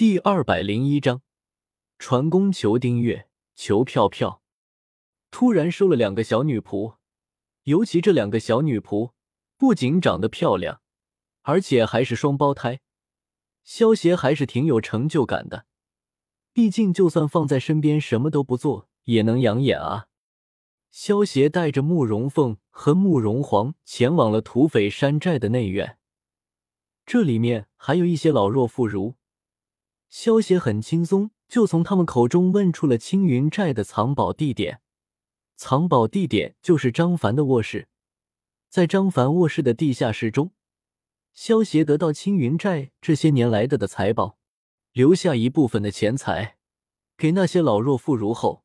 第二百零一章，传功求订阅求票票。突然收了两个小女仆，尤其这两个小女仆不仅长得漂亮，而且还是双胞胎。萧协还是挺有成就感的，毕竟就算放在身边什么都不做，也能养眼啊。萧协带着慕容凤和慕容皇前往了土匪山寨的内院，这里面还有一些老弱妇孺。萧协很轻松，就从他们口中问出了青云寨的藏宝地点。藏宝地点就是张凡的卧室，在张凡卧室的地下室中，萧协得到青云寨这些年来的的财宝，留下一部分的钱财给那些老弱妇孺后，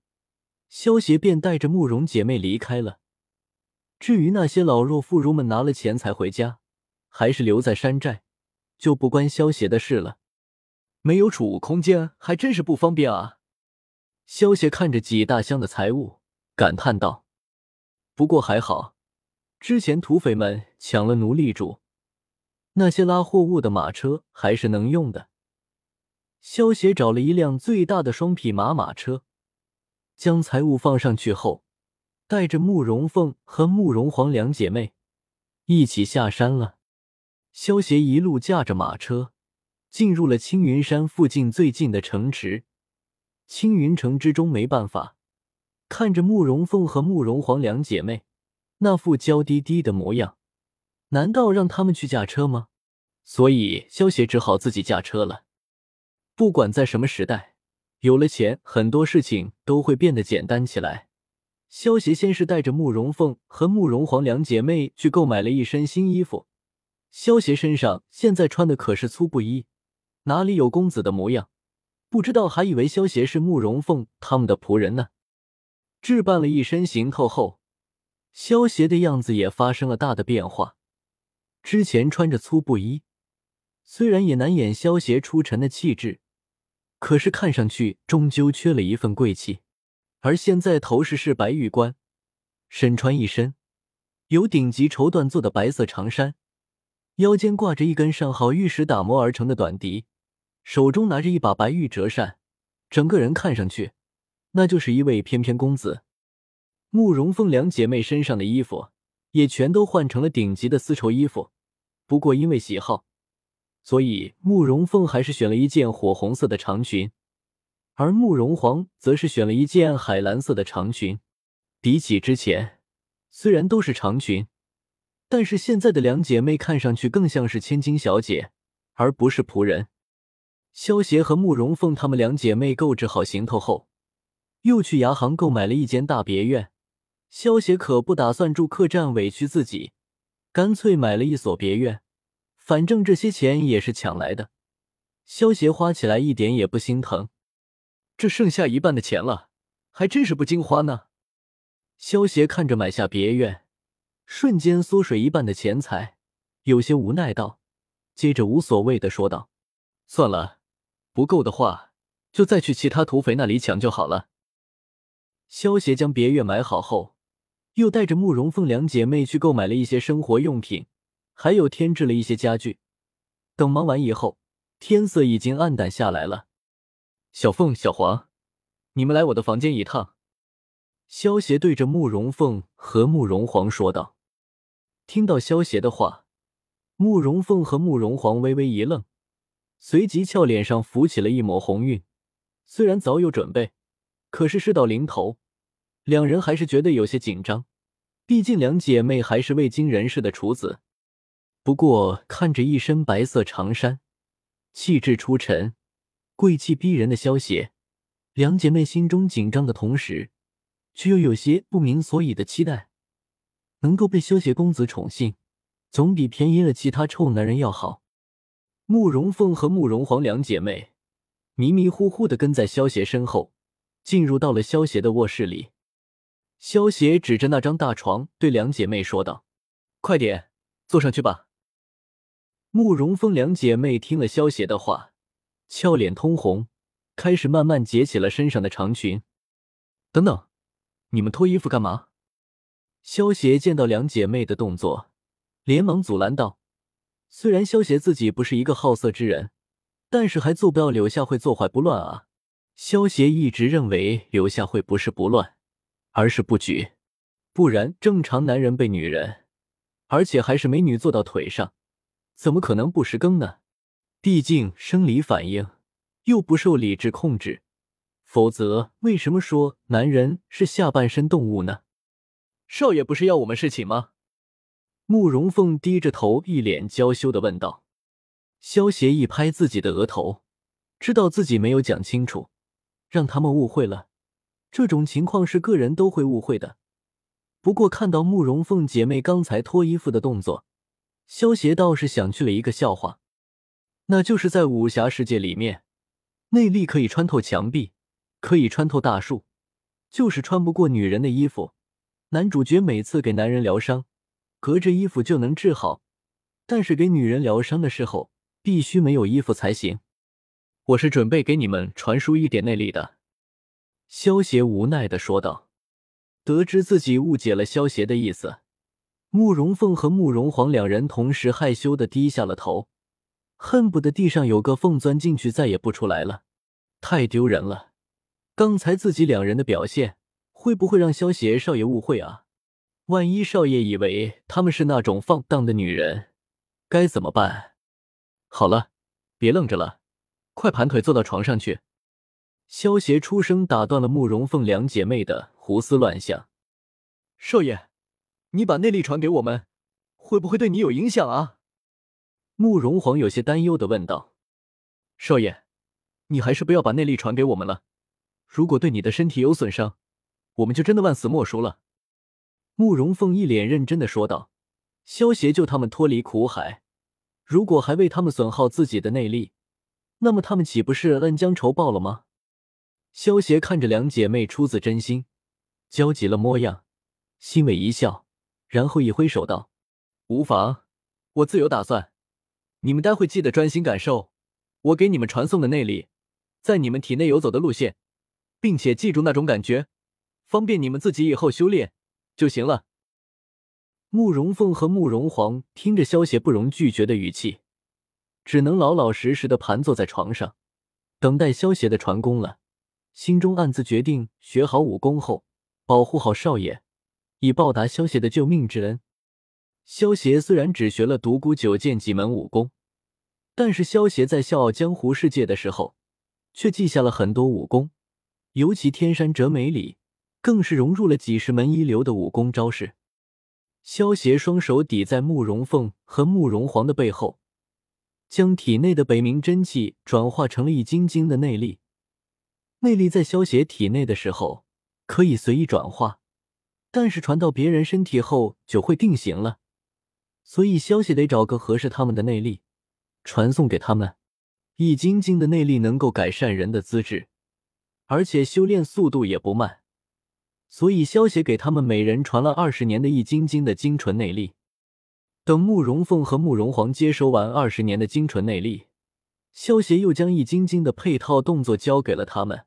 萧协便带着慕容姐妹离开了。至于那些老弱妇孺们拿了钱财回家，还是留在山寨，就不关萧协的事了。没有储物空间，还真是不方便啊！萧协看着几大箱的财物，感叹道：“不过还好，之前土匪们抢了奴隶主，那些拉货物的马车还是能用的。”萧协找了一辆最大的双匹马马车，将财物放上去后，带着慕容凤和慕容皇两姐妹一起下山了。萧协一路驾着马车。进入了青云山附近最近的城池，青云城之中没办法，看着慕容凤和慕容皇两姐妹那副娇滴滴的模样，难道让他们去驾车吗？所以萧协只好自己驾车了。不管在什么时代，有了钱，很多事情都会变得简单起来。萧协先是带着慕容凤和慕容皇两姐妹去购买了一身新衣服。萧协身上现在穿的可是粗布衣。哪里有公子的模样？不知道还以为萧协是慕容凤他们的仆人呢。置办了一身行头后，萧协的样子也发生了大的变化。之前穿着粗布衣，虽然也难掩萧协出尘的气质，可是看上去终究缺了一份贵气。而现在头饰是白玉冠，身穿一身由顶级绸缎做的白色长衫，腰间挂着一根上好玉石打磨而成的短笛。手中拿着一把白玉折扇，整个人看上去，那就是一位翩翩公子。慕容凤两姐妹身上的衣服也全都换成了顶级的丝绸衣服，不过因为喜好，所以慕容凤还是选了一件火红色的长裙，而慕容皇则是选了一件海蓝色的长裙。比起之前，虽然都是长裙，但是现在的两姐妹看上去更像是千金小姐，而不是仆人。萧协和慕容凤她们两姐妹购置好行头后，又去牙行购买了一间大别院。萧协可不打算住客栈委屈自己，干脆买了一所别院。反正这些钱也是抢来的，萧协花起来一点也不心疼。这剩下一半的钱了，还真是不经花呢。萧协看着买下别院，瞬间缩水一半的钱财，有些无奈道，接着无所谓的说道：“算了。”不够的话，就再去其他土匪那里抢就好了。萧协将别院买好后，又带着慕容凤两姐妹去购买了一些生活用品，还有添置了一些家具。等忙完以后，天色已经暗淡下来了。小凤、小黄，你们来我的房间一趟。萧协对着慕容凤和慕容皇说道。听到萧协的话，慕容凤和慕容皇微微一愣。随即俏脸上浮起了一抹红晕，虽然早有准备，可是事到临头，两人还是觉得有些紧张。毕竟两姐妹还是未经人事的处子。不过看着一身白色长衫，气质出尘、贵气逼人的萧邪，两姐妹心中紧张的同时，却又有些不明所以的期待。能够被萧邪公子宠幸，总比便宜了其他臭男人要好。慕容凤和慕容皇两姐妹迷迷糊糊的跟在萧协身后，进入到了萧协的卧室里。萧协指着那张大床，对两姐妹说道：“快点坐上去吧。”慕容凤两姐妹听了萧协的话，俏脸通红，开始慢慢解起了身上的长裙。等等，你们脱衣服干嘛？萧协见到两姐妹的动作，连忙阻拦道。虽然萧协自己不是一个好色之人，但是还做不到柳下惠坐怀不乱啊。萧协一直认为柳下惠不是不乱，而是不举。不然，正常男人被女人，而且还是美女坐到腿上，怎么可能不失更呢？毕竟生理反应又不受理智控制，否则为什么说男人是下半身动物呢？少爷不是要我们侍寝吗？慕容凤低着头，一脸娇羞的问道。萧协一拍自己的额头，知道自己没有讲清楚，让他们误会了。这种情况是个人都会误会的。不过看到慕容凤姐妹刚才脱衣服的动作，萧协倒是想去了一个笑话，那就是在武侠世界里面，内力可以穿透墙壁，可以穿透大树，就是穿不过女人的衣服。男主角每次给男人疗伤，隔着衣服就能治好，但是给女人疗伤的时候，必须没有衣服才行。我是准备给你们传输一点内力的。”萧协无奈的说道。得知自己误解了萧协的意思，慕容凤和慕容皇两人同时害羞的低下了头，恨不得地上有个缝钻进去再也不出来了，太丢人了！刚才自己两人的表现会不会让萧协少爷误会啊？万一少爷以为他们是那种放荡的女人，该怎么办？好了，别愣着了，快盘腿坐到床上去。萧协出声打断了慕容凤两姐妹的胡思乱想。少爷，你把内力传给我们，会不会对你有影响啊？慕容皇有些担忧的问道。少爷，你还是不要把内力传给我们了。如果对你的身体有损伤，我们就真的万死莫赎了。慕容凤一脸认真的说道。萧协救他们脱离苦海，如果还为他们损耗自己的内力，那么他们岂不是恩将仇报了吗？萧协看着两姐妹出自真心，焦急了模样，欣慰一笑，然后一挥手道：“无妨，我自有打算。你们待会记得专心感受我给你们传送的内力，在你们体内游走的路线，并且记住那种感觉，方便你们自己以后修炼就行了。”慕容凤和慕容皇听着萧协不容拒绝的语气，只能老老实实的盘坐在床上，等待萧协的传功了。心中暗自决定，学好武功后，保护好少爷，以报答萧协的救命之恩。萧协虽然只学了独孤九剑几门武功，但是萧协在笑傲江湖世界的时候，却记下了很多武功，尤其天山折梅里，更是融入了几十门一流的武功招式。萧协双手抵在慕容凤和慕容皇的背后，将体内的北冥真气转化成了一晶晶的内力。内力在萧协体内的时候可以随意转化，但是传到别人身体后就会定型了。所以萧协得找个合适他们的内力传送给他们。易筋经的内力能够改善人的资质，而且修炼速度也不慢。所以萧协给他们每人传了二十年的易筋经的精纯内力。等慕容凤和慕容皇接收完二十年的精纯内力，萧协又将易筋经的配套动作交给了他们。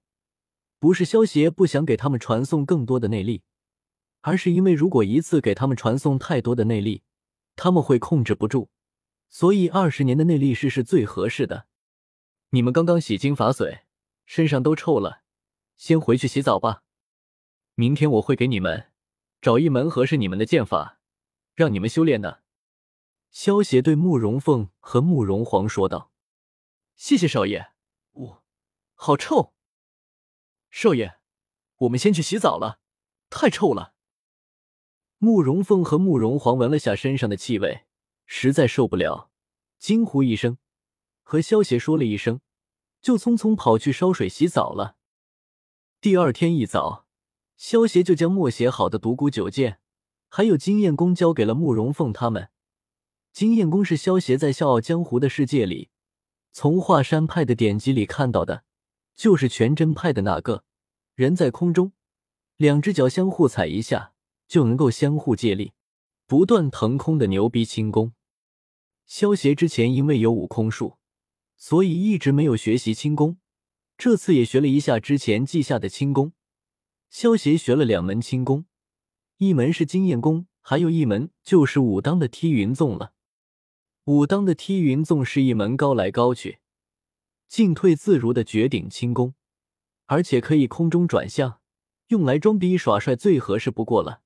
不是萧协不想给他们传送更多的内力，而是因为如果一次给他们传送太多的内力，他们会控制不住。所以二十年的内力是是最合适的。你们刚刚洗精伐髓，身上都臭了，先回去洗澡吧。明天我会给你们找一门合适你们的剑法，让你们修炼的。萧协对慕容凤和慕容皇说道：“谢谢少爷。”我，好臭。少爷，我们先去洗澡了，太臭了。慕容凤和慕容皇闻了下身上的气味，实在受不了，惊呼一声，和萧协说了一声，就匆匆跑去烧水洗澡了。第二天一早，萧协就将默写好的独孤九剑，还有经验功交给了慕容凤他们。经验功是萧协在笑傲江湖的世界里，从华山派的典籍里看到的。就是全真派的那个人在空中，两只脚相互踩一下就能够相互借力，不断腾空的牛逼轻功。萧协之前因为有悟空术，所以一直没有学习轻功，这次也学了一下之前记下的轻功。萧协学了两门轻功，一门是经验功，还有一门就是武当的踢云纵了。武当的踢云纵是一门高来高去。进退自如的绝顶轻功，而且可以空中转向，用来装逼耍帅最合适不过了。